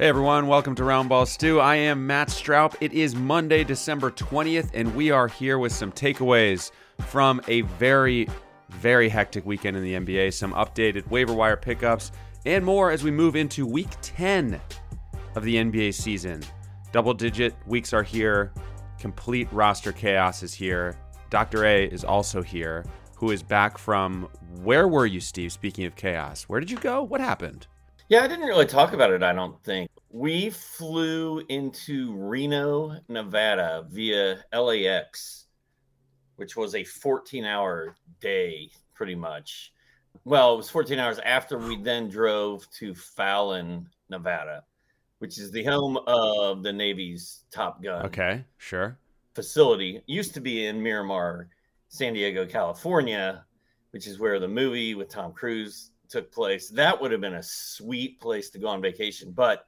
Hey everyone, welcome to Roundball Stew. I am Matt Straub. It is Monday, December 20th, and we are here with some takeaways from a very, very hectic weekend in the NBA, some updated waiver wire pickups, and more as we move into week 10 of the NBA season. Double digit weeks are here, complete roster chaos is here. Dr. A is also here, who is back from where were you, Steve? Speaking of chaos, where did you go? What happened? Yeah, I didn't really talk about it, I don't think. We flew into Reno, Nevada via LAX, which was a 14 hour day, pretty much. Well, it was 14 hours after we then drove to Fallon, Nevada, which is the home of the Navy's Top Gun. Okay, sure. Facility it used to be in Miramar, San Diego, California, which is where the movie with Tom Cruise took place. That would have been a sweet place to go on vacation. But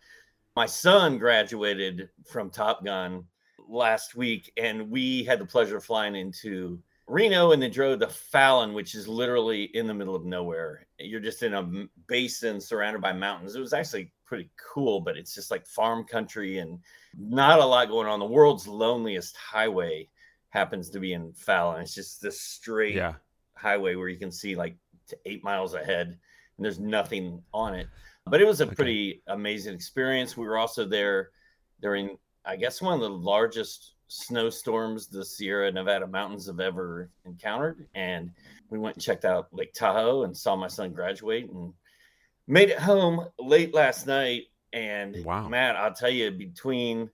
my son graduated from Top Gun last week, and we had the pleasure of flying into Reno and then drove to Fallon, which is literally in the middle of nowhere. You're just in a basin surrounded by mountains. It was actually pretty cool, but it's just like farm country and not a lot going on. The world's loneliest highway happens to be in Fallon. It's just this straight yeah. highway where you can see like eight miles ahead and there's nothing on it. But it was a okay. pretty amazing experience. We were also there during, I guess, one of the largest snowstorms the Sierra Nevada mountains have ever encountered. And we went and checked out Lake Tahoe and saw my son graduate and made it home late last night. And wow. Matt, I'll tell you, between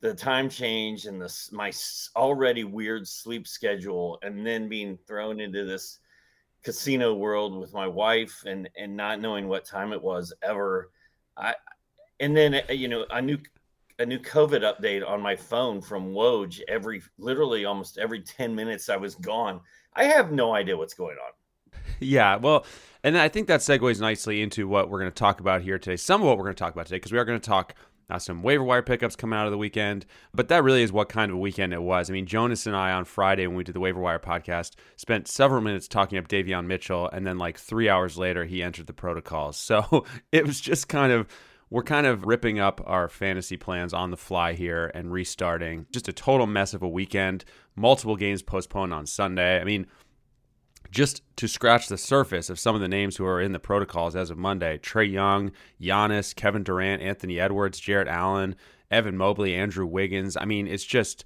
the time change and this my already weird sleep schedule, and then being thrown into this casino world with my wife and and not knowing what time it was ever. I and then uh, you know a new a new covid update on my phone from woj every literally almost every 10 minutes i was gone. I have no idea what's going on. Yeah well and i think that segues nicely into what we're going to talk about here today some of what we're going to talk about today because we are going to talk uh, some waiver wire pickups coming out of the weekend, but that really is what kind of a weekend it was. I mean, Jonas and I on Friday when we did the waiver wire podcast spent several minutes talking up Davion Mitchell, and then like three hours later he entered the protocols. So it was just kind of we're kind of ripping up our fantasy plans on the fly here and restarting. Just a total mess of a weekend. Multiple games postponed on Sunday. I mean, just to scratch the surface of some of the names who are in the protocols as of Monday Trae Young, Giannis, Kevin Durant, Anthony Edwards, Jarrett Allen, Evan Mobley, Andrew Wiggins. I mean, it's just,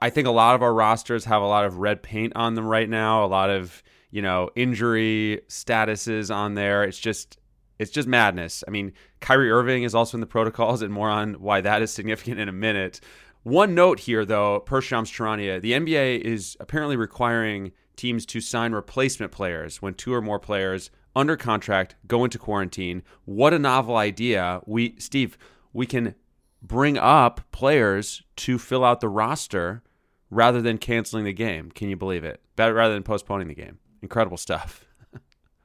I think a lot of our rosters have a lot of red paint on them right now, a lot of, you know, injury statuses on there. It's just, it's just madness. I mean, Kyrie Irving is also in the protocols, and more on why that is significant in a minute. One note here, though, per Shams Charania, the NBA is apparently requiring teams to sign replacement players when two or more players under contract go into quarantine. What a novel idea. We Steve, we can bring up players to fill out the roster rather than canceling the game. Can you believe it? Rather than postponing the game. Incredible stuff.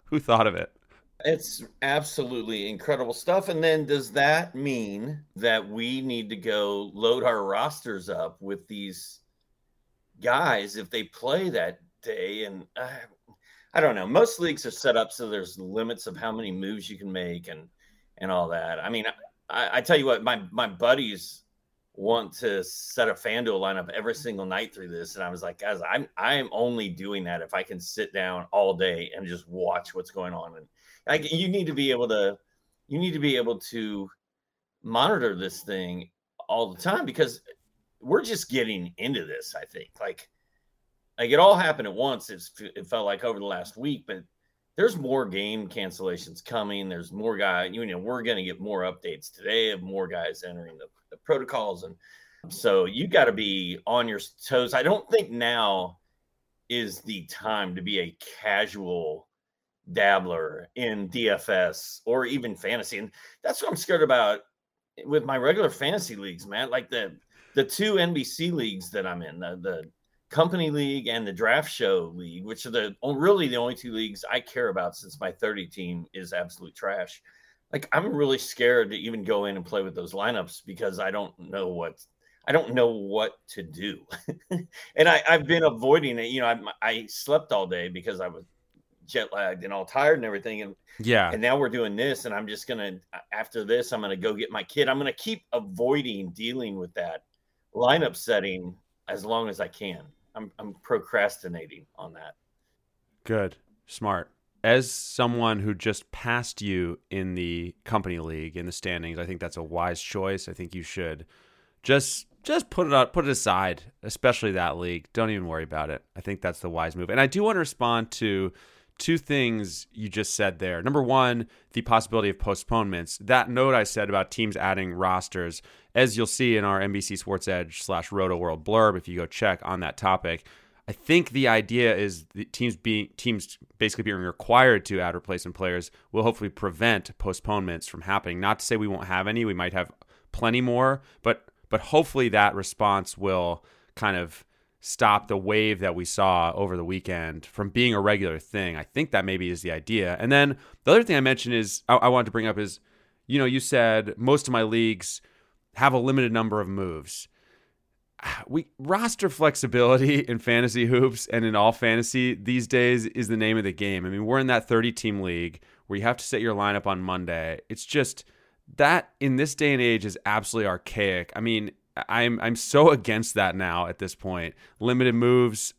Who thought of it? It's absolutely incredible stuff. And then does that mean that we need to go load our rosters up with these guys if they play that day, and uh, I don't know. Most leagues are set up so there's limits of how many moves you can make and and all that. I mean, I, I tell you what, my my buddies want to set a FanDuel lineup every single night through this, and I was like, guys, I'm I'm only doing that if I can sit down all day and just watch what's going on. And like, you need to be able to, you need to be able to monitor this thing all the time because we're just getting into this. I think like like it all happened at once. It's, it felt like over the last week, but there's more game cancellations coming. There's more guys. You know, we're going to get more updates today of more guys entering the, the protocols, and so you got to be on your toes. I don't think now is the time to be a casual dabbler in DFS or even fantasy. And that's what I'm scared about with my regular fantasy leagues, man. Like the the two NBC leagues that I'm in, the, the company league and the draft show league, which are the really the only two leagues I care about since my 30 team is absolute trash. Like I'm really scared to even go in and play with those lineups because I don't know what I don't know what to do. and I, have been avoiding it. You know, I, I slept all day because I was jet lagged and all tired and everything. And yeah, and now we're doing this, and I'm just gonna after this, I'm gonna go get my kid. I'm gonna keep avoiding dealing with that lineup setting as long as I can. I'm I'm procrastinating on that. Good, smart. As someone who just passed you in the company league in the standings, I think that's a wise choice. I think you should just just put it out, put it aside, especially that league. Don't even worry about it. I think that's the wise move. And I do want to respond to two things you just said there. Number one, the possibility of postponements. That note I said about teams adding rosters, as you'll see in our NBC Sports Edge slash Rotoworld blurb, if you go check on that topic. I think the idea is the teams being teams basically being required to add replacement players will hopefully prevent postponements from happening. Not to say we won't have any, we might have plenty more, but but hopefully that response will kind of stop the wave that we saw over the weekend from being a regular thing. I think that maybe is the idea. And then the other thing I mentioned is I, I wanted to bring up is, you know, you said most of my leagues have a limited number of moves. We roster flexibility in fantasy hoops and in all fantasy these days is the name of the game. I mean, we're in that 30 team league where you have to set your lineup on Monday. It's just that in this day and age is absolutely archaic. I mean, I'm I'm so against that now at this point. Limited moves,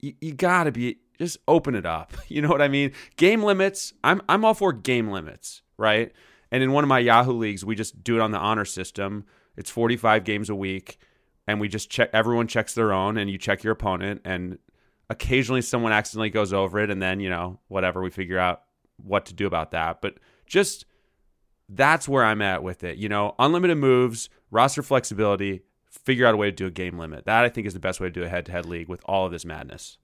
you, you got to be just open it up. You know what I mean? Game limits. I'm I'm all for game limits, right? And in one of my Yahoo leagues, we just do it on the honor system. It's 45 games a week, and we just check. Everyone checks their own, and you check your opponent. And occasionally, someone accidentally goes over it, and then you know whatever we figure out what to do about that. But just that's where I'm at with it. You know, unlimited moves, roster flexibility, figure out a way to do a game limit. That I think is the best way to do a head to head league with all of this madness.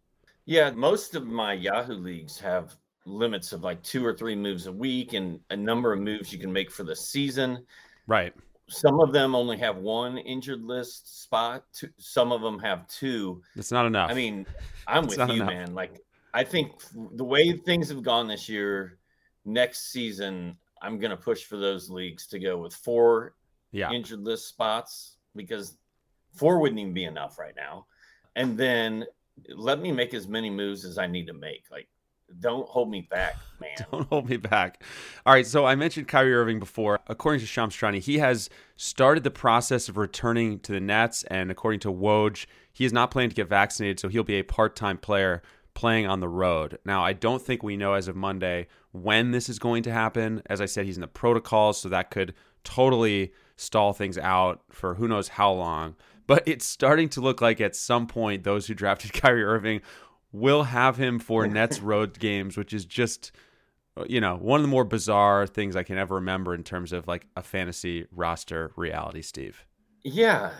Yeah, most of my Yahoo leagues have limits of like two or three moves a week and a number of moves you can make for the season. Right. Some of them only have one injured list spot. Some of them have two. It's not enough. I mean, I'm with you, enough. man. Like, I think the way things have gone this year, next season, I'm going to push for those leagues to go with four yeah. injured list spots because four wouldn't even be enough right now. And then let me make as many moves as I need to make. Like, don't hold me back, man. don't hold me back. All right. So I mentioned Kyrie Irving before. According to Shams Charania, he has started the process of returning to the Nets. And according to Woj, he is not planning to get vaccinated. So he'll be a part time player playing on the road. Now, I don't think we know as of Monday when this is going to happen. As I said, he's in the protocols, so that could totally stall things out for who knows how long. But it's starting to look like at some point those who drafted Kyrie Irving will have him for Nets road games, which is just you know one of the more bizarre things I can ever remember in terms of like a fantasy roster reality, Steve. Yeah,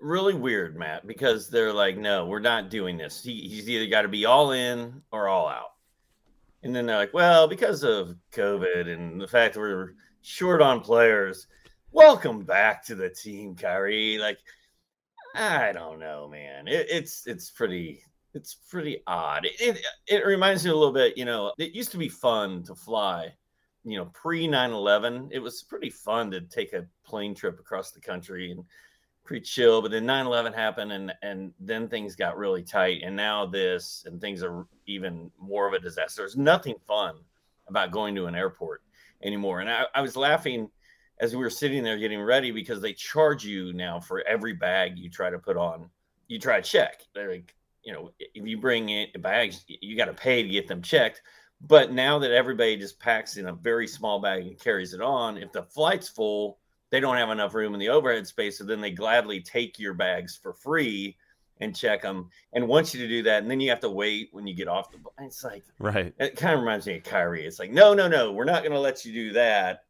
really weird, Matt, because they're like, no, we're not doing this. He, he's either got to be all in or all out. And then they're like, well, because of COVID and the fact that we're short on players, welcome back to the team, Kyrie. Like, I don't know, man. It, it's it's pretty it's pretty odd. It, it, it reminds me a little bit, you know, it used to be fun to fly, you know, pre 9 11. It was pretty fun to take a plane trip across the country and pretty chill. But then 9/11 happened, and and then things got really tight, and now this, and things are even more of a disaster. There's nothing fun about going to an airport anymore. And I, I was laughing as we were sitting there getting ready because they charge you now for every bag you try to put on. You try to check. They're like, you know, if you bring in bags, you got to pay to get them checked. But now that everybody just packs in a very small bag and carries it on, if the flight's full, they don't have enough room in the overhead space. So then they gladly take your bags for free and check them and want you to do that. And then you have to wait when you get off the It's like, right. It kind of reminds me of Kyrie. It's like, no, no, no, we're not going to let you do that.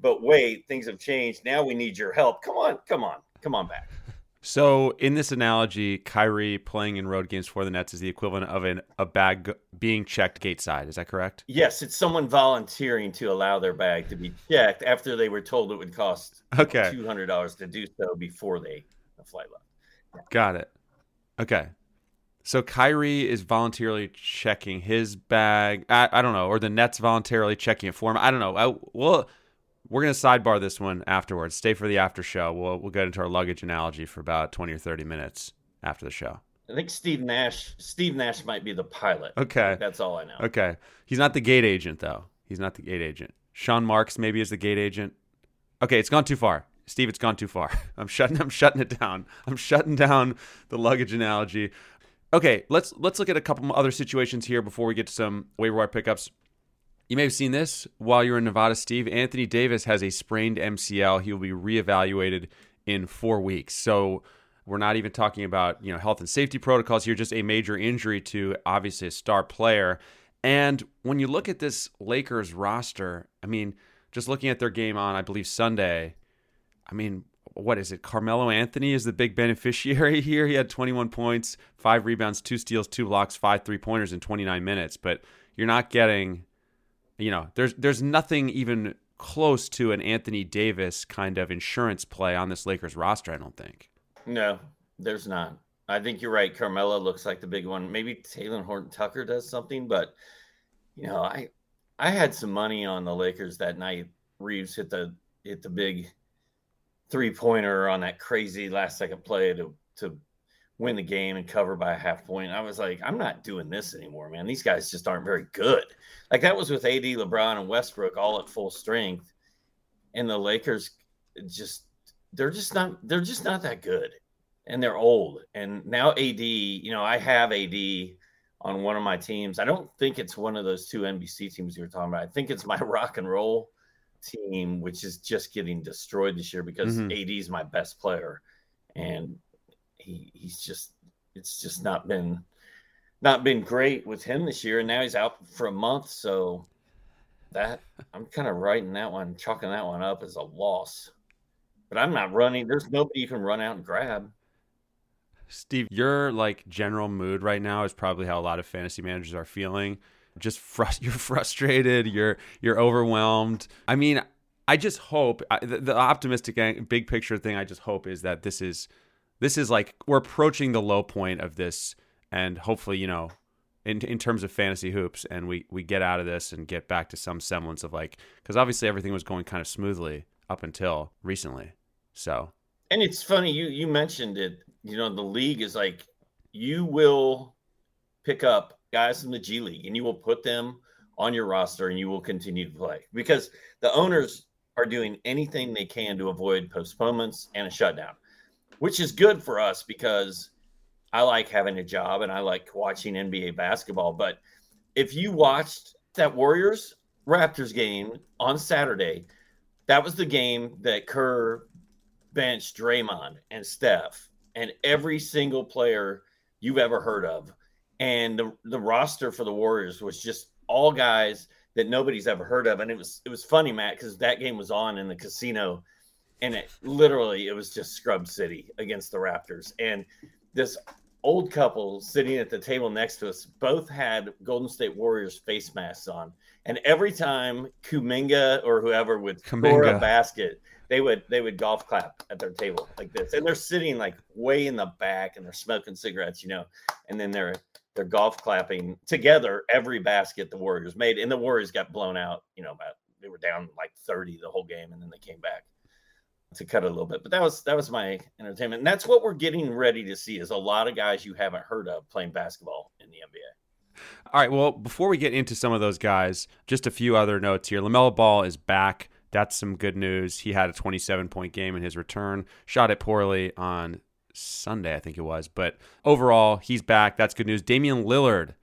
But wait, things have changed. Now we need your help. Come on, come on, come on back. So, in this analogy, Kyrie playing in road games for the Nets is the equivalent of an, a bag being checked gate side. Is that correct? Yes, it's someone volunteering to allow their bag to be checked after they were told it would cost okay two hundred dollars to do so before they the flight left. Got it. Okay. So Kyrie is voluntarily checking his bag. I, I don't know, or the Nets voluntarily checking it for him. I don't know. I, well, we're gonna sidebar this one afterwards. Stay for the after show. We'll we'll get into our luggage analogy for about twenty or thirty minutes after the show. I think Steve Nash. Steve Nash might be the pilot. Okay, that's all I know. Okay, he's not the gate agent though. He's not the gate agent. Sean Marks maybe is the gate agent. Okay, it's gone too far. Steve, it's gone too far. I'm shutting I'm shutting it down. I'm shutting down the luggage analogy. Okay, let's let's look at a couple other situations here before we get to some waiver wire pickups. You may have seen this while you're in Nevada, Steve. Anthony Davis has a sprained MCL. He will be reevaluated in four weeks. So we're not even talking about you know health and safety protocols here. Just a major injury to obviously a star player. And when you look at this Lakers roster, I mean, just looking at their game on, I believe Sunday. I mean, what is it? Carmelo Anthony is the big beneficiary here. He had 21 points, five rebounds, two steals, two blocks, five three pointers in 29 minutes. But you're not getting you know, there's there's nothing even close to an Anthony Davis kind of insurance play on this Lakers roster. I don't think. No, there's not. I think you're right. Carmelo looks like the big one. Maybe Talen Horton Tucker does something, but you know, I I had some money on the Lakers that night. Reeves hit the hit the big three pointer on that crazy last second play to to win the game and cover by a half point. I was like, I'm not doing this anymore, man. These guys just aren't very good. Like that was with AD, LeBron, and Westbrook all at full strength, and the Lakers just they're just not they're just not that good, and they're old. And now AD, you know, I have AD on one of my teams. I don't think it's one of those two NBC teams you were talking about. I think it's my rock and roll team, which is just getting destroyed this year because mm-hmm. AD is my best player, and he he's just it's just not been not been great with him this year, and now he's out for a month. So that I'm kind of writing that one, chalking that one up as a loss. But I'm not running. There's nobody you can run out and grab. Steve, your like general mood right now is probably how a lot of fantasy managers are feeling. Just frust- you're frustrated. You're you're overwhelmed. I mean, I just hope the, the optimistic big picture thing. I just hope is that this is this is like we're approaching the low point of this, and hopefully, you know, in in terms of fantasy hoops, and we we get out of this and get back to some semblance of like because obviously everything was going kind of smoothly up until recently. So, and it's funny you you mentioned it. You know, the league is like you will pick up guys from the G League and you will put them on your roster and you will continue to play because the owners are doing anything they can to avoid postponements and a shutdown which is good for us because I like having a job and I like watching NBA basketball. But if you watched that Warriors Raptors game on Saturday, that was the game that Kerr benched Draymond and Steph and every single player you've ever heard of. And the, the roster for the Warriors was just all guys that nobody's ever heard of. And it was it was funny, Matt, because that game was on in the casino and it literally it was just scrub city against the raptors. And this old couple sitting at the table next to us both had golden state warriors face masks on. And every time kuminga or whoever would score a basket they would they would golf clap at their table like this. And they're sitting like way in the back and they're smoking cigarettes you know and then they're they're golf clapping together every basket the warriors made. And the warriors got blown out you know about they were down like 30 the whole game and then they came back to cut a little bit. But that was that was my entertainment. And that's what we're getting ready to see is a lot of guys you haven't heard of playing basketball in the NBA. All right. Well, before we get into some of those guys, just a few other notes here. LaMelo Ball is back. That's some good news. He had a 27 point game in his return. Shot it poorly on Sunday, I think it was. But overall, he's back. That's good news. Damian Lillard,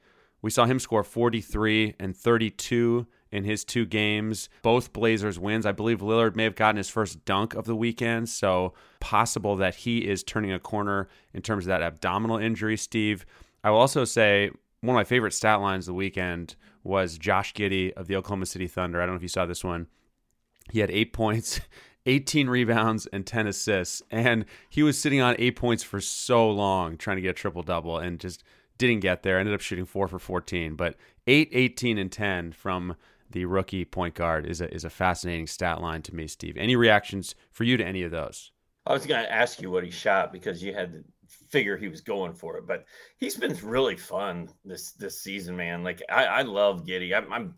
we saw him score 43 and 32 in his two games, both Blazers wins. I believe Lillard may have gotten his first dunk of the weekend, so possible that he is turning a corner in terms of that abdominal injury, Steve. I will also say one of my favorite stat lines the weekend was Josh Giddey of the Oklahoma City Thunder. I don't know if you saw this one. He had eight points 18 rebounds and 10 assists. And he was sitting on eight points for so long trying to get a triple double and just didn't get there. Ended up shooting four for 14. But 8, 18, and 10 from the rookie point guard is a, is a fascinating stat line to me, Steve. Any reactions for you to any of those? I was going to ask you what he shot because you had to figure he was going for it, but he's been really fun this this season, man. Like I, I love Giddey. I'm, I'm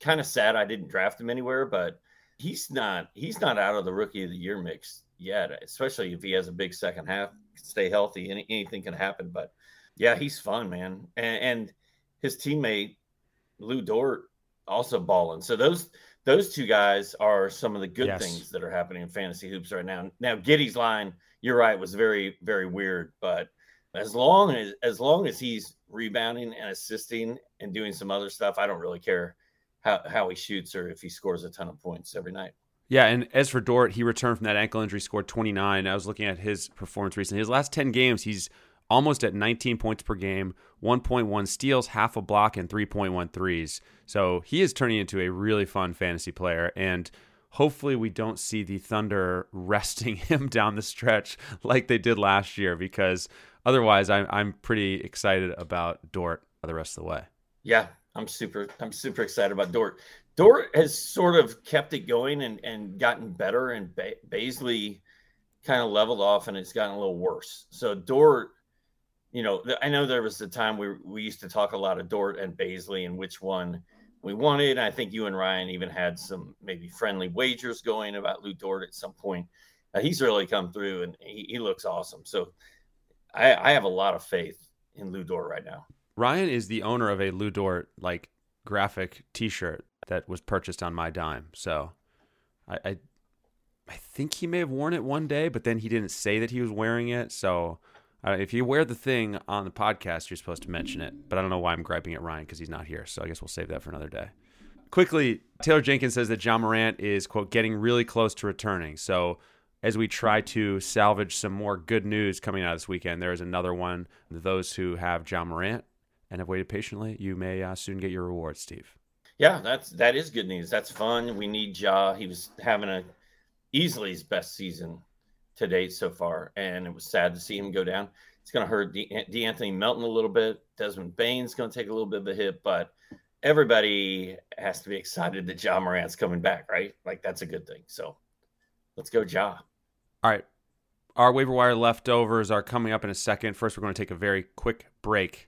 kind of sad I didn't draft him anywhere, but he's not he's not out of the rookie of the year mix yet. Especially if he has a big second half, stay healthy, any, anything can happen. But yeah, he's fun, man, and, and his teammate Lou Dort also balling. So those those two guys are some of the good yes. things that are happening in fantasy hoops right now. Now Giddey's line, you're right, was very very weird, but as long as as long as he's rebounding and assisting and doing some other stuff, I don't really care how, how he shoots or if he scores a ton of points every night. Yeah, and as for Dort, he returned from that ankle injury, scored 29. I was looking at his performance recently. His last 10 games, he's almost at 19 points per game, 1.1 steals, half a block, and 3.1 threes. So he is turning into a really fun fantasy player. And hopefully, we don't see the Thunder resting him down the stretch like they did last year, because otherwise, I'm, I'm pretty excited about Dort the rest of the way. Yeah, I'm super I'm super excited about Dort. Dort has sort of kept it going and and gotten better, and ba- Bazley kind of leveled off, and it's gotten a little worse. So Dort, you know, I know there was a time we we used to talk a lot of Dort and Bazley and which one we wanted. I think you and Ryan even had some maybe friendly wagers going about Lou Dort at some point. Uh, he's really come through, and he, he looks awesome. So I, I have a lot of faith in Lou Dort right now. Ryan is the owner of a Lou Dort like graphic T-shirt that was purchased on my dime. So, I, I, I think he may have worn it one day, but then he didn't say that he was wearing it. So, uh, if you wear the thing on the podcast, you're supposed to mention it. But I don't know why I'm griping at Ryan because he's not here. So I guess we'll save that for another day. Quickly, Taylor Jenkins says that Ja Morant is quote getting really close to returning. So as we try to salvage some more good news coming out this weekend, there is another one. Those who have Ja Morant and have waited patiently, you may uh, soon get your reward, Steve. Yeah, that's that is good news. That's fun. We need Ja. He was having a easily his best season to date so far, and it was sad to see him go down. It's going to hurt De'Anthony Melton a little bit. Desmond Bane's going to take a little bit of a hit, but everybody has to be excited that Ja Morant's coming back, right? Like that's a good thing. So let's go, Ja. All right. Our waiver wire leftovers are coming up in a second. First, we're going to take a very quick break.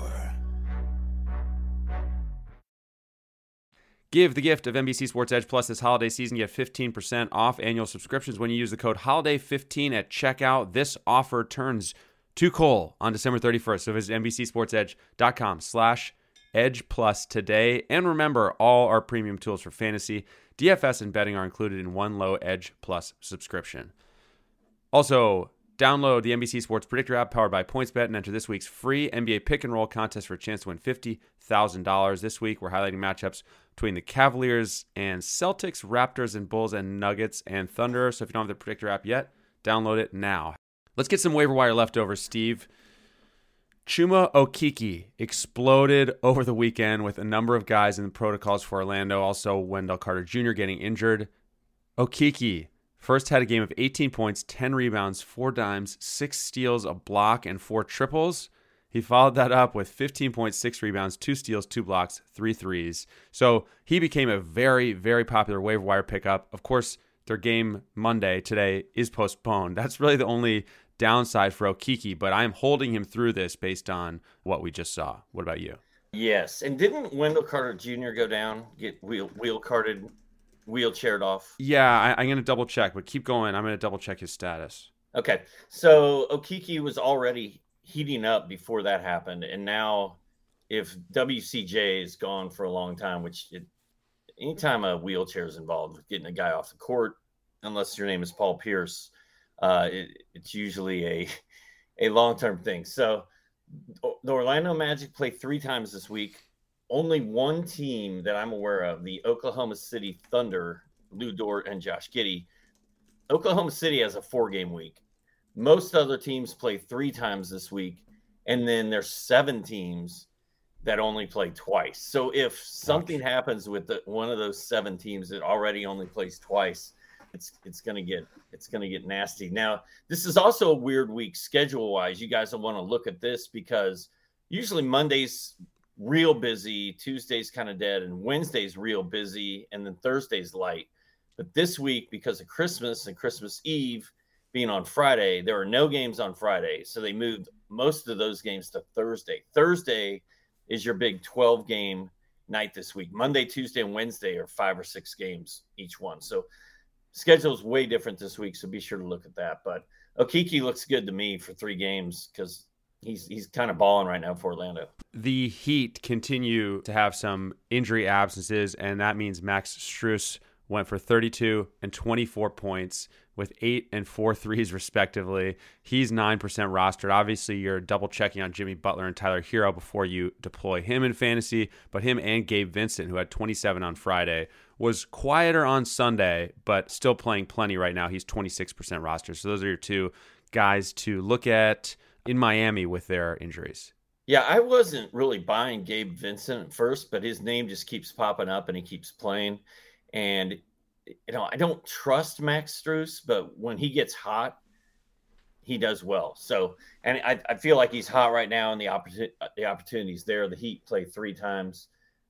Give the gift of NBC Sports Edge Plus this holiday season. Get 15% off annual subscriptions when you use the code HOLIDAY15 at checkout. This offer turns to coal on December 31st. So visit NBCSportsEdge.com slash Edge Plus today. And remember, all our premium tools for fantasy, DFS, and betting are included in one low Edge Plus subscription. Also, download the NBC Sports Predictor app powered by PointsBet and enter this week's free NBA pick and roll contest for a chance to win $50,000. This week, we're highlighting matchups between the Cavaliers and Celtics, Raptors and Bulls, and Nuggets and Thunder. So if you don't have the Predictor app yet, download it now. Let's get some waiver wire leftovers, Steve. Chuma Okeke exploded over the weekend with a number of guys in the protocols for Orlando. Also, Wendell Carter Jr. getting injured. Okeke, First had a game of 18 points, 10 rebounds, 4 dimes, 6 steals, a block, and 4 triples. He followed that up with 15.6 rebounds, 2 steals, 2 blocks, 3 threes. So he became a very, very popular waiver wire pickup. Of course, their game Monday today is postponed. That's really the only downside for Okeke, but I'm holding him through this based on what we just saw. What about you? Yes, and didn't Wendell Carter Jr. go down, get wheel wheel carted, wheelchaired off? Yeah, I, am to double check, but keep going. I'm to double check his status. Okay, so Okeke was already heating up before that happened, and now if WCJ is gone for a long time, which it, anytime a wheelchair is involved with getting a guy off the court, unless your name is Paul Pierce, uh, it, it's usually a a long term thing. So the Orlando Magic play three times this week. Only one team that I'm aware of, the Oklahoma City Thunder, Lou Dort and Josh Giddey. Oklahoma City has a four game week. Most other teams play three times this week, and then there's seven teams that only play twice. So if something happens with the, one of those seven teams that already only plays twice, it's it's gonna get it's gonna get nasty. Now, this is also a weird week schedule wise. You guys will want to look at this because usually Mondays real busy, Tuesdays kind of dead, and Wednesdays real busy, and then Thursdays light. But this week, because of Christmas and Christmas Eve being on Friday, there are no games on Friday. So they moved most of those games to Thursday. Thursday is your big 12 game night this week. Monday, Tuesday, and Wednesday are five or six games each one. So schedule is way different this week, so be sure to look at that. But Okeke looks good to me for three games because he's he's kind of balling right now for Orlando. The Heat continue to have some injury absences, and that means Max Strus went for 32 and 24 points with eight and four threes respectively. He's 9% rostered. Obviously, you're double checking on Jimmy Butler and Tyler Herro before you deploy him in fantasy, but him and Gabe Vincent, who had 27 on Friday, was quieter on Sunday, but still playing plenty right now. He's 26% rostered. So those are your two guys to look at in Miami with their injuries. Yeah, I wasn't really buying Gabe Vincent at first, but his name just keeps popping up and he keeps playing. And you know, I don't trust Max Strus, but when he gets hot, he does well. So, and I, I feel like he's hot right now, and the opportunity the opportunities there. The Heat play three times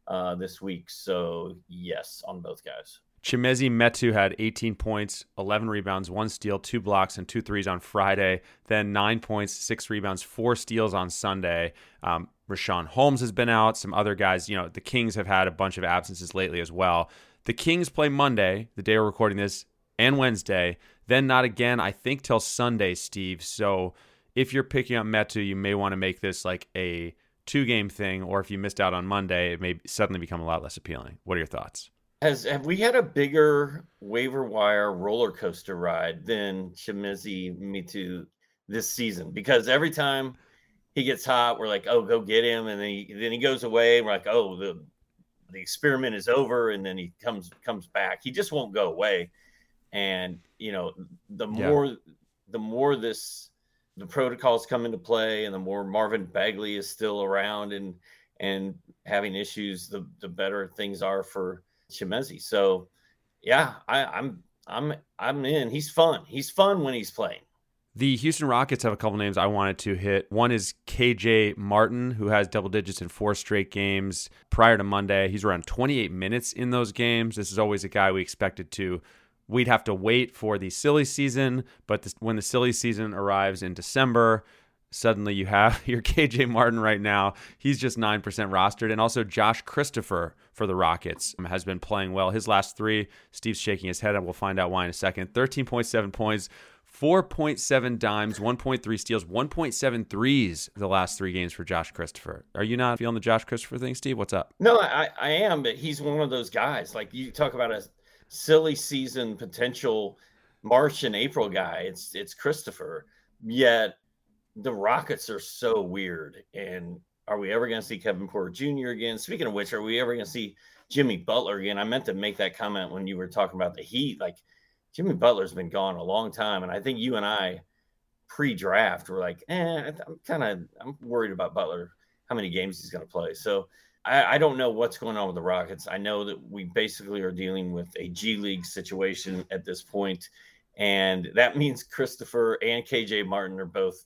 uh, this week, so yes, on both guys. Chimezie Metu had 18 points, 11 rebounds, one steal, two blocks, and two threes on Friday. Then nine points, six rebounds, four steals on Sunday. Um, Richaun Holmes has been out. Some other guys, you know, the Kings have had a bunch of absences lately as well. The Kings play Monday, the day we're recording this, and Wednesday. Then not again, I think, till Sunday, Steve. So if you're picking up Metu, you may want to make this like a two game thing, or if you missed out on Monday, it may suddenly become a lot less appealing. What are your thoughts? Has have we had a bigger waiver wire roller coaster ride than Chimezie Metu this season? Because every time he gets hot, we're like, "Oh, go get him," and then he, then he goes away. And we're like, "Oh, the the experiment is over and then he comes comes back he just won't go away and you know the more yeah. the more this the protocols come into play and the more marvin bagley is still around and and having issues the the better things are for Chimezie. so yeah i i'm i'm i'm in he's fun he's fun when he's playing the Houston Rockets have a couple names I wanted to hit. One is KJ Martin, who has double digits in four straight games prior to Monday. He's around 28 minutes in those games. This is always a guy we expected to. We'd have to wait for the silly season, but this, when the silly season arrives in December, suddenly you have your KJ Martin right now. He's just 9% rostered. And also Josh Christopher for the Rockets um, has been playing well. His last three, Steve's shaking his head, and we'll find out why in a second. 13.7 points, 4.7 dimes, 1.3 steals, 1.7 threes the last three games for Josh Christopher. Are you not feeling the Josh Christopher thing, Steve? What's up? No, I, I am, but he's one of those guys. Like you talk about a silly season potential March and April guy. It's it's Christopher. Yet the Rockets are so weird. And are we ever going to see Kevin Porter Jr. again? Speaking of which, are we ever going to see Jimmy Butler again? I meant to make that comment when you were talking about the Heat. Like Jimmy Butler's been gone a long time, and I think you and I pre-draft were like, eh, I'm kind of I'm worried about Butler, how many games he's going to play. So I, I, don't know what's going on with the Rockets. I know that we basically are dealing with a G League situation at this point, and that means Christopher and KJ Martin are both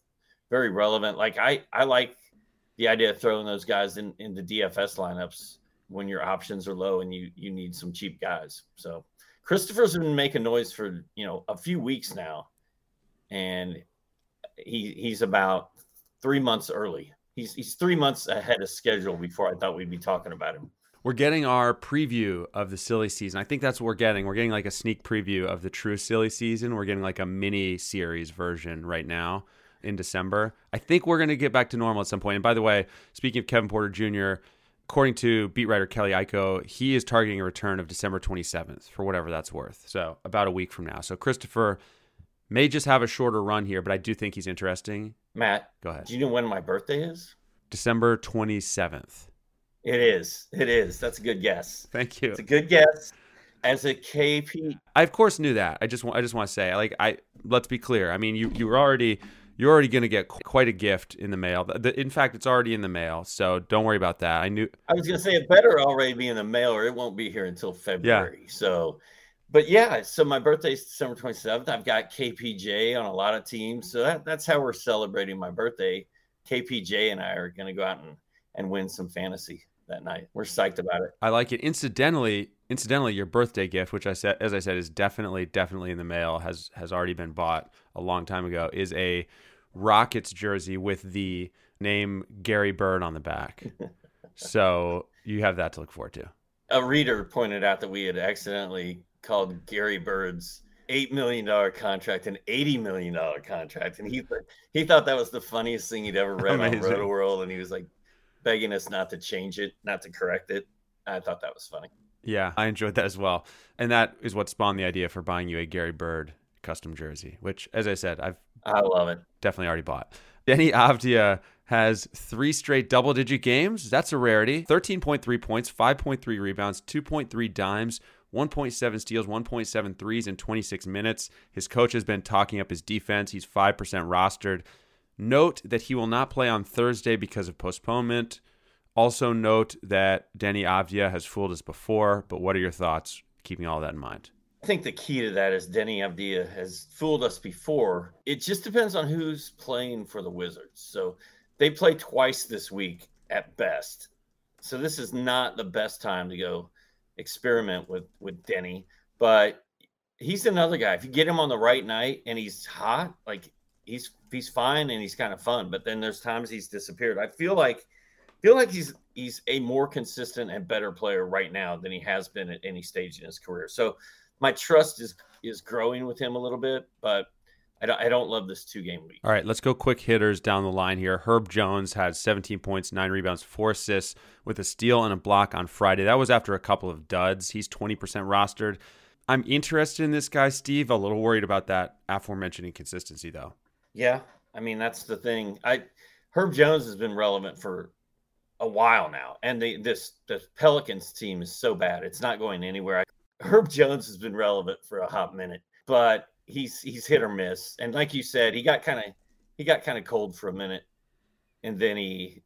very relevant. Like I, I like the idea of throwing those guys in into DFS lineups when your options are low and you you need some cheap guys. So Christopher's been making noise for you know a few weeks now, and he he's about three months early. He's he's three months ahead of schedule before I thought we'd be talking about him. We're getting our preview of the silly season. I think that's what we're getting. We're getting like a sneak preview of the true silly season. We're getting like a mini series version right now in December. I think we're going to get back to normal at some point. And by the way, speaking of Kevin Porter Jr., according to beat writer Kelly Iko, he is targeting a return of December 27th for whatever that's worth. So about a week from now. So Christopher may just have a shorter run here, but I do think he's interesting. Matt, go ahead. Do you know when my birthday is? December 27th. It is. It is. That's a good guess. Thank you. It's a good guess. As a KP, I of course knew that. I just want I just want to say like I let's be clear. I mean, you you were already you're already going to get quite a gift in the mail. In fact, it's already in the mail, so don't worry about that. I knew I was going to say it better already be in the mail, or it won't be here until February. Yeah. So, but yeah, so my birthday is December 27th. I've got KPJ on a lot of teams, so that, that's how we're celebrating my birthday. KPJ and I are going to go out and, and win some fantasy that night. We're psyched about it. I like it. Incidentally, incidentally, your birthday gift, which I said, as I said, is definitely, definitely in the mail, has has already been bought a long time ago. Is a Rockets jersey with the name Gary Bird on the back. so you have that to look forward to. A reader pointed out that we had accidentally called Gary Bird's eight million dollar contract an eighty million dollar contract, and he he thought that was the funniest thing he'd ever read Amazing. on Rotoworld, and he was like, begging us not to change it, not to correct it. I thought that was funny. Yeah, I enjoyed that as well. And that is what spawned the idea for buying you a Gary Bird custom jersey, which, as I said, I've I love it. Definitely already bought. Deni Avdija has three straight double digit games. That's a rarity. 13.3 points, 5.3 rebounds, 2.3 dimes, 1.7 steals, 1.7 threes in 26 minutes. His coach has been talking up his defense. He's 5% rostered. Note that he will not play on Thursday because of postponement. Also, note that Deni Avdija has fooled us before, but what are your thoughts keeping all that in mind? I think the key to that is Deni Avdija has fooled us before. It just depends on who's playing for the Wizards. So they play twice this week at best. So this is not the best time to go experiment with with Deni, but he's another guy. If you get him on the right night and he's hot, like he's he's fine and he's kind of fun, but then there's times he's disappeared. I feel like feel like he's he's a more consistent and better player right now than he has been at any stage in his career. So my trust is is growing with him a little bit, but I don't, I don't love this two game week. All right, let's go quick hitters down the line here. Herb Jones had 17 points, nine rebounds, four assists with a steal and a block on Friday. That was after a couple of duds. He's 20% rostered. I'm interested in this guy, Steve. A little worried about that aforementioned inconsistency, though. Yeah, I mean that's the thing. I Herb Jones has been relevant for a while now, and the this the Pelicans team is so bad; it's not going anywhere. Herb Jones has been relevant for a hot minute, but he's he's hit or miss. And like you said, he got kind of he got kind of cold for a minute, and then he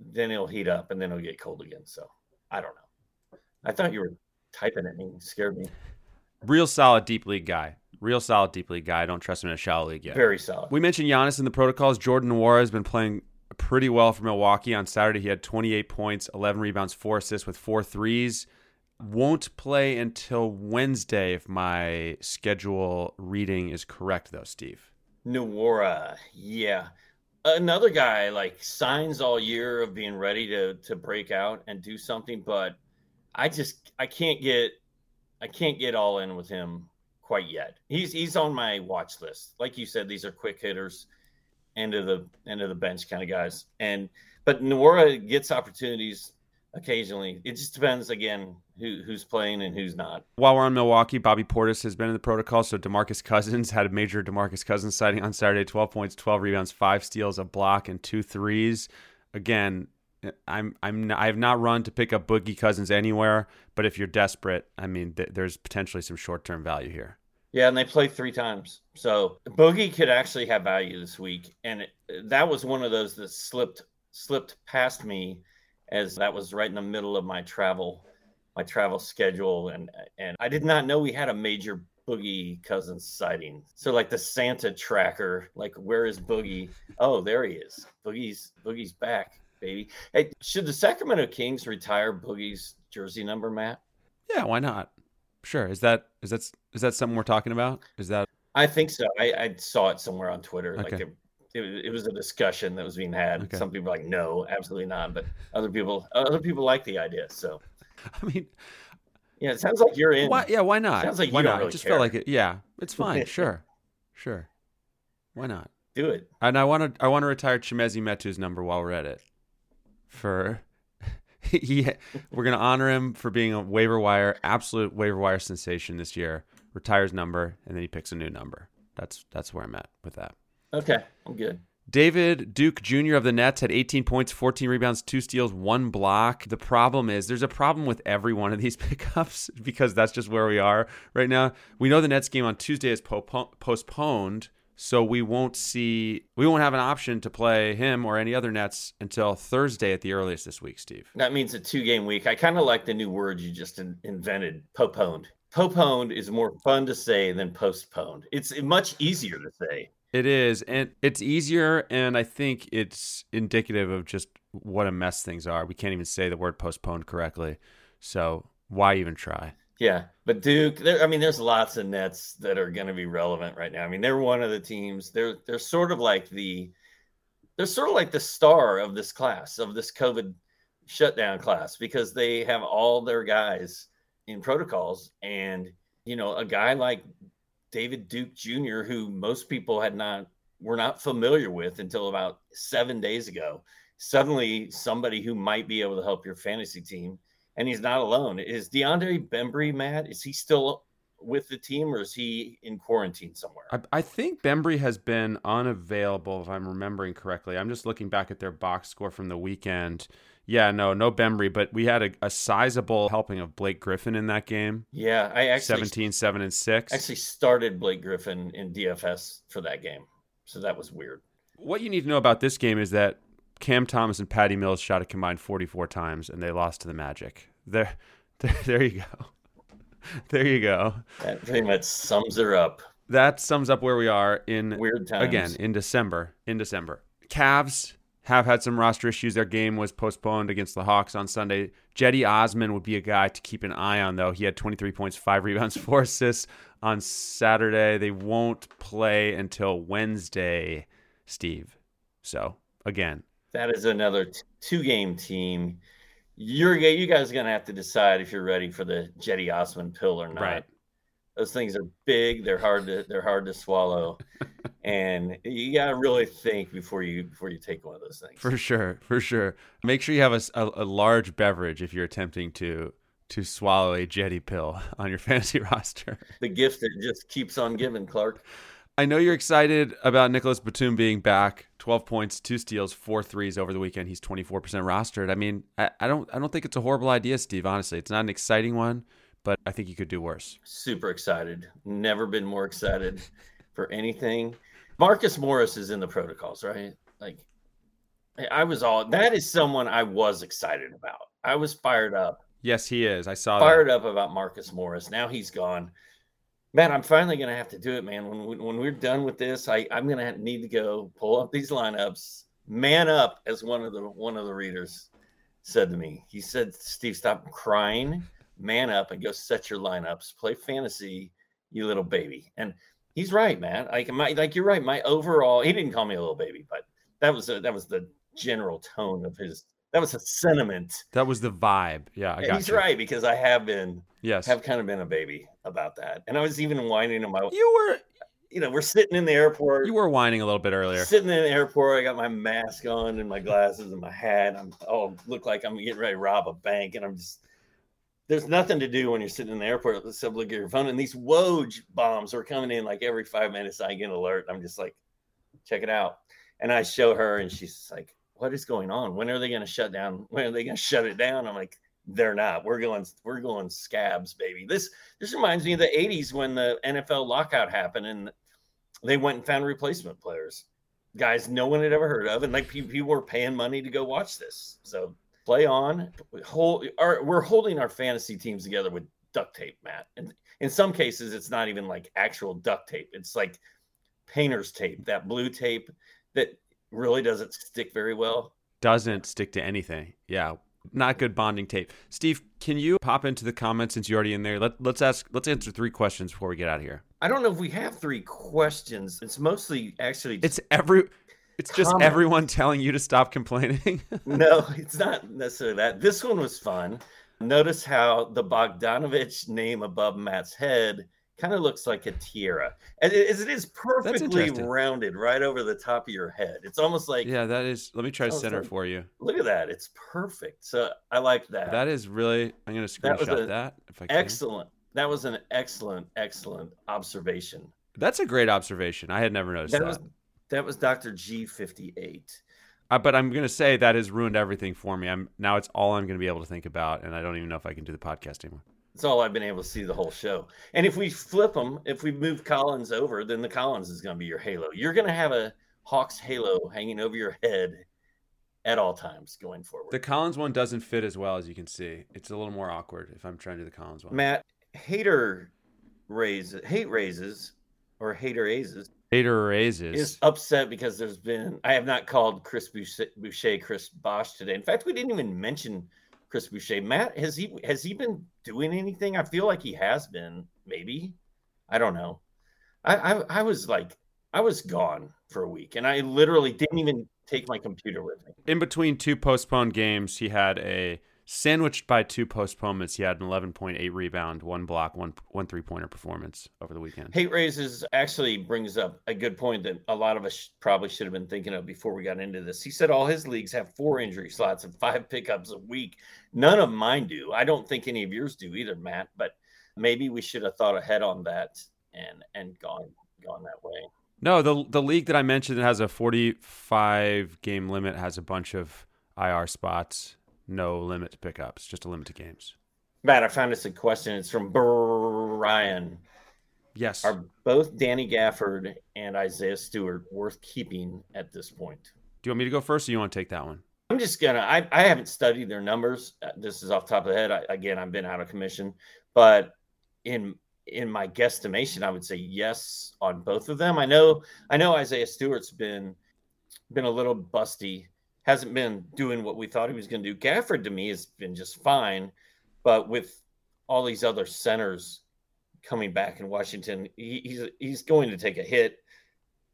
then he'll heat up, and then he'll get cold again. So I don't know. I thought you were typing at me, scared me. Real solid deep league guy. Real solid deep league guy. I don't trust him in a shallow league yet. Very solid. We mentioned Giannis in the protocols. Jordan Nwora has been playing pretty well for Milwaukee. On Saturday, he had 28 points, 11 rebounds, four assists with four threes. Won't play until Wednesday if my schedule reading is correct, though, Steve. Nwora, yeah. Another guy like signs all year of being ready to to break out and do something, but I just I can't get I can't get all in with him quite yet. He's he's on my watch list. Like you said, these are quick hitters, end of the end of the bench kind of guys. And but Nwora gets opportunities occasionally. It just depends again who who's playing and who's not. While we're on Milwaukee, Bobby Portis has been in the protocol. So Demarcus Cousins had a major Demarcus Cousins sighting on Saturday. Twelve points, twelve rebounds, five steals, a block, and two threes. Again, I'm I'm I have not run to pick up Boogie Cousins anywhere, but if you're desperate, I mean, th- there's potentially some short term value here. Yeah, and they play three times, so Boogie could actually have value this week, and it, that was one of those that slipped slipped past me, as that was right in the middle of my travel my travel schedule, and and I did not know we had a major Boogie Cousins sighting. So like the Santa tracker, like where is Boogie? Oh, there he is. Boogie's Boogie's back, baby. Hey, should the Sacramento Kings retire Boogie's jersey number, Matt? Yeah, why not? Sure. Is that is that is that something we're talking about? Is that I think so. I, I saw it somewhere on Twitter. Like Okay. it, it, it was a discussion that was being had. Okay. Some people like, no, absolutely not. But other people, other people like the idea. So I mean, yeah, it sounds like you're in. why yeah, why not? Sounds like why you don't not? really it just care. felt like it. Yeah, it's fine. sure. Sure. Why not? Do it. And I want to I want to retire Chimezi Metu's number while we're at it. For he, we're gonna honor him for being a waiver wire absolute waiver wire sensation this year. Retires number and then he picks a new number. That's that's where I'm at with that. Okay, I'm good. David Duke Jr. of the Nets had 18 points, 14 rebounds, two steals, one block. The problem is there's a problem with every one of these pickups because that's just where we are right now. We know the Nets game on Tuesday is po- postponed, so we won't see we won't have an option to play him or any other Nets until Thursday at the earliest this week, Steve. That means a two game week. I kind of like the new word you just in- invented, postponed. Postponed is more fun to say than postponed. It's much easier to say. It is, and it's easier, and I think it's indicative of just what a mess things are. We can't even say the word postponed correctly, so why even try? Yeah, but Duke, there, I mean, there's lots of Nets that are going to be relevant right now. I mean, they're one of the teams. They're they're sort of like the they're sort of like the star of this class of this COVID shutdown class because they have all their guys in protocols, and you know, a guy like David Duke Jr., who most people had not were not familiar with until about seven days ago, suddenly somebody who might be able to help your fantasy team and he's not alone. Is DeAndre Bembry, Matt? Is he still with the team or is he in quarantine somewhere? I, I think Bembry has been unavailable, if I'm remembering correctly. I'm just looking back at their box score from the weekend. Yeah, no, no Bembry, but we had a, a sizable helping of Blake Griffin in that game. Yeah, I actually 17, 7, and 6. actually started Blake Griffin in DFS for that game, so that was weird. what you need to know about this game is that Cam Thomas and Patty Mills shot a combined 44 times, and they lost to the Magic. There, there, there you go. There you go. That pretty much sums her up. That sums up where we are in Weird times again in December. In December, Cavs have had some roster issues. Their game was postponed against the Hawks on Sunday. Cedi Osman would be a guy to keep an eye on, though. He had 23 points, five rebounds, four assists on Saturday. They won't play until Wednesday, Steve. So again, That is another t- two-game team. You're you guys are gonna have to decide if you're ready for the Cedi Osman pill or not. Right. Those things are big. They're hard to they're hard to swallow, and you gotta really think before you before you take one of those things. for sure, for sure. Make sure you have a a large beverage if you're attempting to to swallow a Jetty pill on your fantasy roster. the gift that just keeps on giving, Clark. I know you're excited about Nicolas Batum being back. 12 points, two steals, four threes over the weekend. He's 24% rostered. I mean, I, I don't I don't think it's a horrible idea, Steve, honestly. It's not an exciting one, but I think you could do worse. Super excited. Never been more excited for anything. Marcus Morris is in the protocols, right? Like I- was all that is someone I was excited about. I was fired up. Yes, he is. I saw fired that. up about Marcus Morris. Now he's gone. Man, I'm finally gonna have to do it, man. When when, when we're done with this, I I'm gonna need to go pull up these lineups, man up, as one of the one of the readers said to me. He said, "Steve, stop crying, man up, and go set your lineups. Play fantasy, you little baby." And he's right, man. Like my like you're right. My overall, he didn't call me a little baby, but that was a, that was the general tone of his. That was a sentiment. That was the vibe. Yeah, I got he's you. right because I have been Yes. have kind of been a baby about that. And I was even whining my, you were you know, we're sitting in the airport. you were whining a little bit earlier. Sitting in the airport, I got my mask on and my glasses and my hat. I'm oh, look like I'm getting ready to rob a bank, and I'm just. There's nothing to do when you're sitting in the airport except look at your phone. And these Woj bombs are coming in like every five minutes. I get an alert. I'm just like, check it out. And I show her, and she's like, "What is going on? When are they going to shut down? When are they going to shut it down?" I'm like, "They're not. We're going. We're going scabs, baby." This this reminds me of the '80s when the NFL lockout happened, and they went and found replacement players, guys no one had ever heard of, and like people, were paying money to go watch this. So play on. Hold, our, we're holding our fantasy teams together with duct tape, Matt. And in some cases, it's not even like actual duct tape. It's like painter's tape, that blue tape that really doesn't stick very well. Doesn't stick to anything. Yeah. Not good bonding tape. Steve, can you pop into the comments since you're already in there? Let, let's ask, let's answer three questions before we get out of here. I don't know if we have three questions. It's mostly actually. It's every, it's just everyone telling you to stop complaining. no, it's not necessarily that. This one was fun. Notice how the Bogdanovich name above Matt's head kind of looks like a tiara, as it is perfectly rounded right over the top of your head. It's almost like yeah, that is. Let me try to center like, for you. Look at that, it's perfect. So I like that. That is really. I'm going to screenshot that, that if I can. Excellent. That was an excellent, excellent observation. That's a great observation. I had never noticed that. that. Was, that was Dr. G58. Uh, but I'm going to say that has ruined everything for me. I'm now it's all I'm going to be able to think about, and I don't even know if I can do the podcast anymore. That's all I've been able to see the whole show. And if we flip them, if we move Collins over, then the Collins is going to be your halo. You're going to have a Hawks halo hanging over your head at all times going forward. The Collins one doesn't fit as well as you can see. It's a little more awkward if I'm trying to do the Collins one. Matt, hater raises, hate raises, or hater raises Hater raises is upset because there's been I have not called Chris Boucher Chris Bosh today. In fact, we didn't even mention Chris Boucher. Matt, has he has he been doing anything? I feel like he has been. Maybe I don't know. I I, I was like I was gone for a week, and I literally didn't even take my computer with me. In between two postponed games, he had a Sandwiched by two postponements, he had an 11.8 rebound, one block, one one three pointer performance over the weekend. Hate raises actually brings up a good point that a lot of us probably should have been thinking of before we got into this. He said all his leagues have four injury slots and five pickups a week. None of mine do. I don't think any of yours do either, Matt. But maybe we should have thought ahead on that and and gone gone that way. No, the the league that I mentioned that has a 45 game limit has a bunch of IR spots no limit to pickups, just a limit to games. Matt, I found this a question. It's from Brian. Yes. Are both Danny Gafford and Isaiah Stewart worth keeping at this point? Do you want me to go first or you want to take that one? I'm just gonna. I, I haven't studied their numbers. Uh, this is off top of the head. I, again, I've been out of commission, but in in my guesstimation, I would say yes on both of them. I know. I know Isaiah Stewart's been been a little busty hasn't been doing what we thought he was going to do. Gafford to me has been just fine, but with all these other centers coming back in Washington, he, he's he's going to take a hit.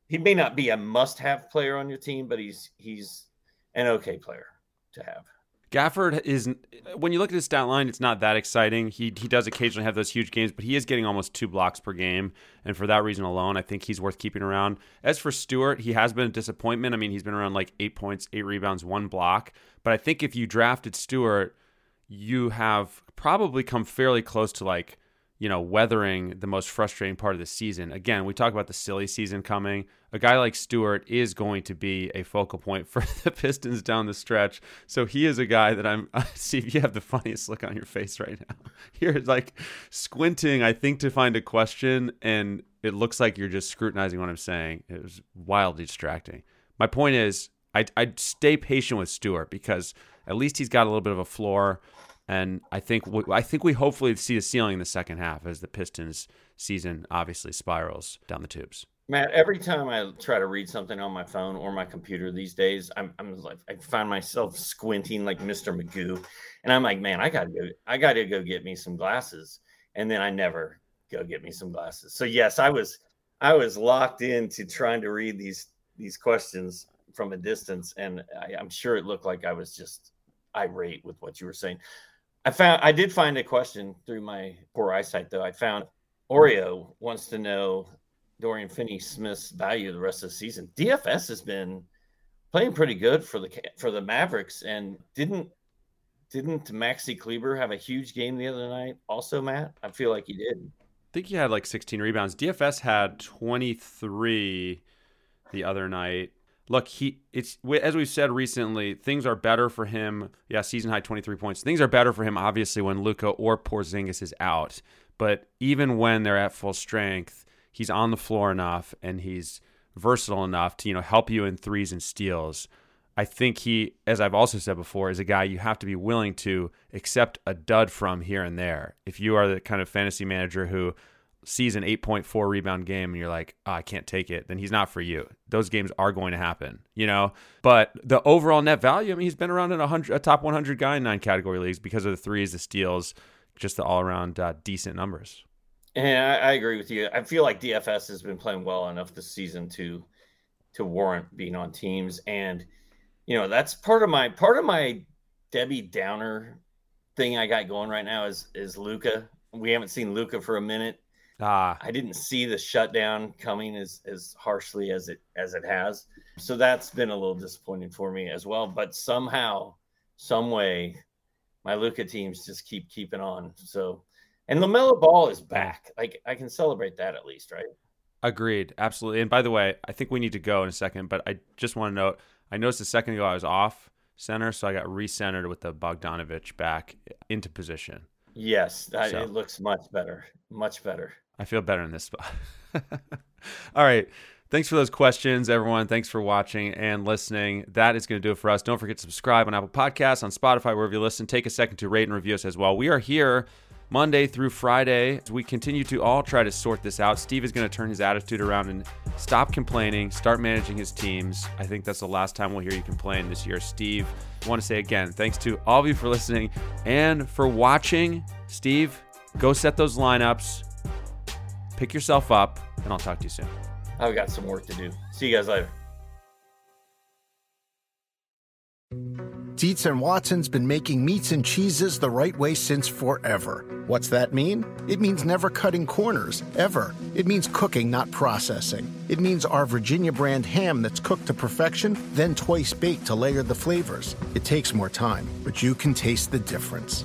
He may not be a must-have player on your team, but he's he's an okay player to have. Gafford is when you look at his stat line, it's not that exciting. He he does occasionally have those huge games, but he is getting almost two blocks per game, and for that reason alone, I think he's worth keeping around. As for Stewart, he has been a disappointment. I mean, he's been around like eight points, eight rebounds, one block. But I think if you drafted Stewart, you have probably come fairly close to like you know, weathering the most frustrating part of the season. Again, we talk about the silly season coming. A guy like Stewart is going to be a focal point for the Pistons down the stretch. So he is a guy that I'm. see if you have the funniest look on your face right now. You're like squinting, I think, to find a question, and it looks like you're just scrutinizing what I'm saying. It was wildly distracting. My point is, I'd, I'd stay patient with Stewart because at least he's got a little bit of a floor. And I think I think we hopefully see a ceiling in the second half as the Pistons season obviously spirals down the tubes. Matt, every time I try to read something on my phone or my computer these days, I'm, I'm like, I find myself squinting like Mr. Magoo, and I'm like, man, I gotta go, I gotta go get me some glasses, and then I never go get me some glasses. So yes, I was, I was locked into trying to read these these questions from a distance, and I, I'm sure it looked like I was just irate with what you were saying. I found I did find a question through my poor eyesight though. I found Oreo wants to know Dorian Finney Smith's value the rest of the season. DFS has been playing pretty good for the for the Mavericks and didn't didn't Maxi Kleber have a huge game the other night? Also, Matt, I feel like he did. I think he had like 16 rebounds. DFS had 23 the other night look, he it's as we've said recently, things are better for him. Yeah, season high 23 points. Things are better for him obviously when Luka or Porzingis is out. But even when they're at full strength, he's on the floor enough and he's versatile enough to, you know, help you in threes and steals. I I think he, as I've also said before, is a guy you have to be willing to accept a dud from here and there. If you are the kind of fantasy manager who sees an 8.4 rebound game and you're like, oh, I can't take it, then he's not for you. Those games are going to happen, you know? But the overall net value, I mean, he's been around in a, hundred, a top 100 guy in nine category leagues because of the threes, the steals, just the all around uh, decent numbers. And I, I, agree with you. I feel like DFS has been playing well enough this season to to warrant being on teams. And, you know, that's part of my part of my Debbie Downer thing I got going right now is is Luka. We haven't seen Luka for a minute. Ah. I didn't see the shutdown coming as as harshly as it as it has. So that's been a little disappointing for me as well. But somehow, some way, my Luka teams just keep keeping on. So and LaMelo Ball is back. Like I can celebrate that at least, right? Agreed. Absolutely. And by the way, I think we need to go in a second, but I just want to note I noticed a second ago I was off center, so I got recentered with the Bogdanovich back into position. Yes, that, so. it looks much better. Much better. I feel better in this spot. All right. Thanks for those questions, everyone. Thanks for watching and listening. That is going to do it for us. Don't forget to subscribe on Apple Podcasts, on Spotify, wherever you listen. Take a second to rate and review us as well. We are here Monday through Friday. We continue to all try to sort this out, Steve is going to turn his attitude around and stop complaining, start managing his teams. I think that's the last time we'll hear you complain this year. Steve, I want to say again, thanks to all of you for listening and for watching. Steve, go set those lineups, pick yourself up, and I'll talk to you soon. I've got some work to do. See you guys later. Dietz and Watson's been making meats and cheeses the right way since forever. What's that mean? It means never cutting corners, ever. It means cooking, not processing. It means our Virginia brand ham that's cooked to perfection, then twice baked to layer the flavors. It takes more time, but you can taste the difference.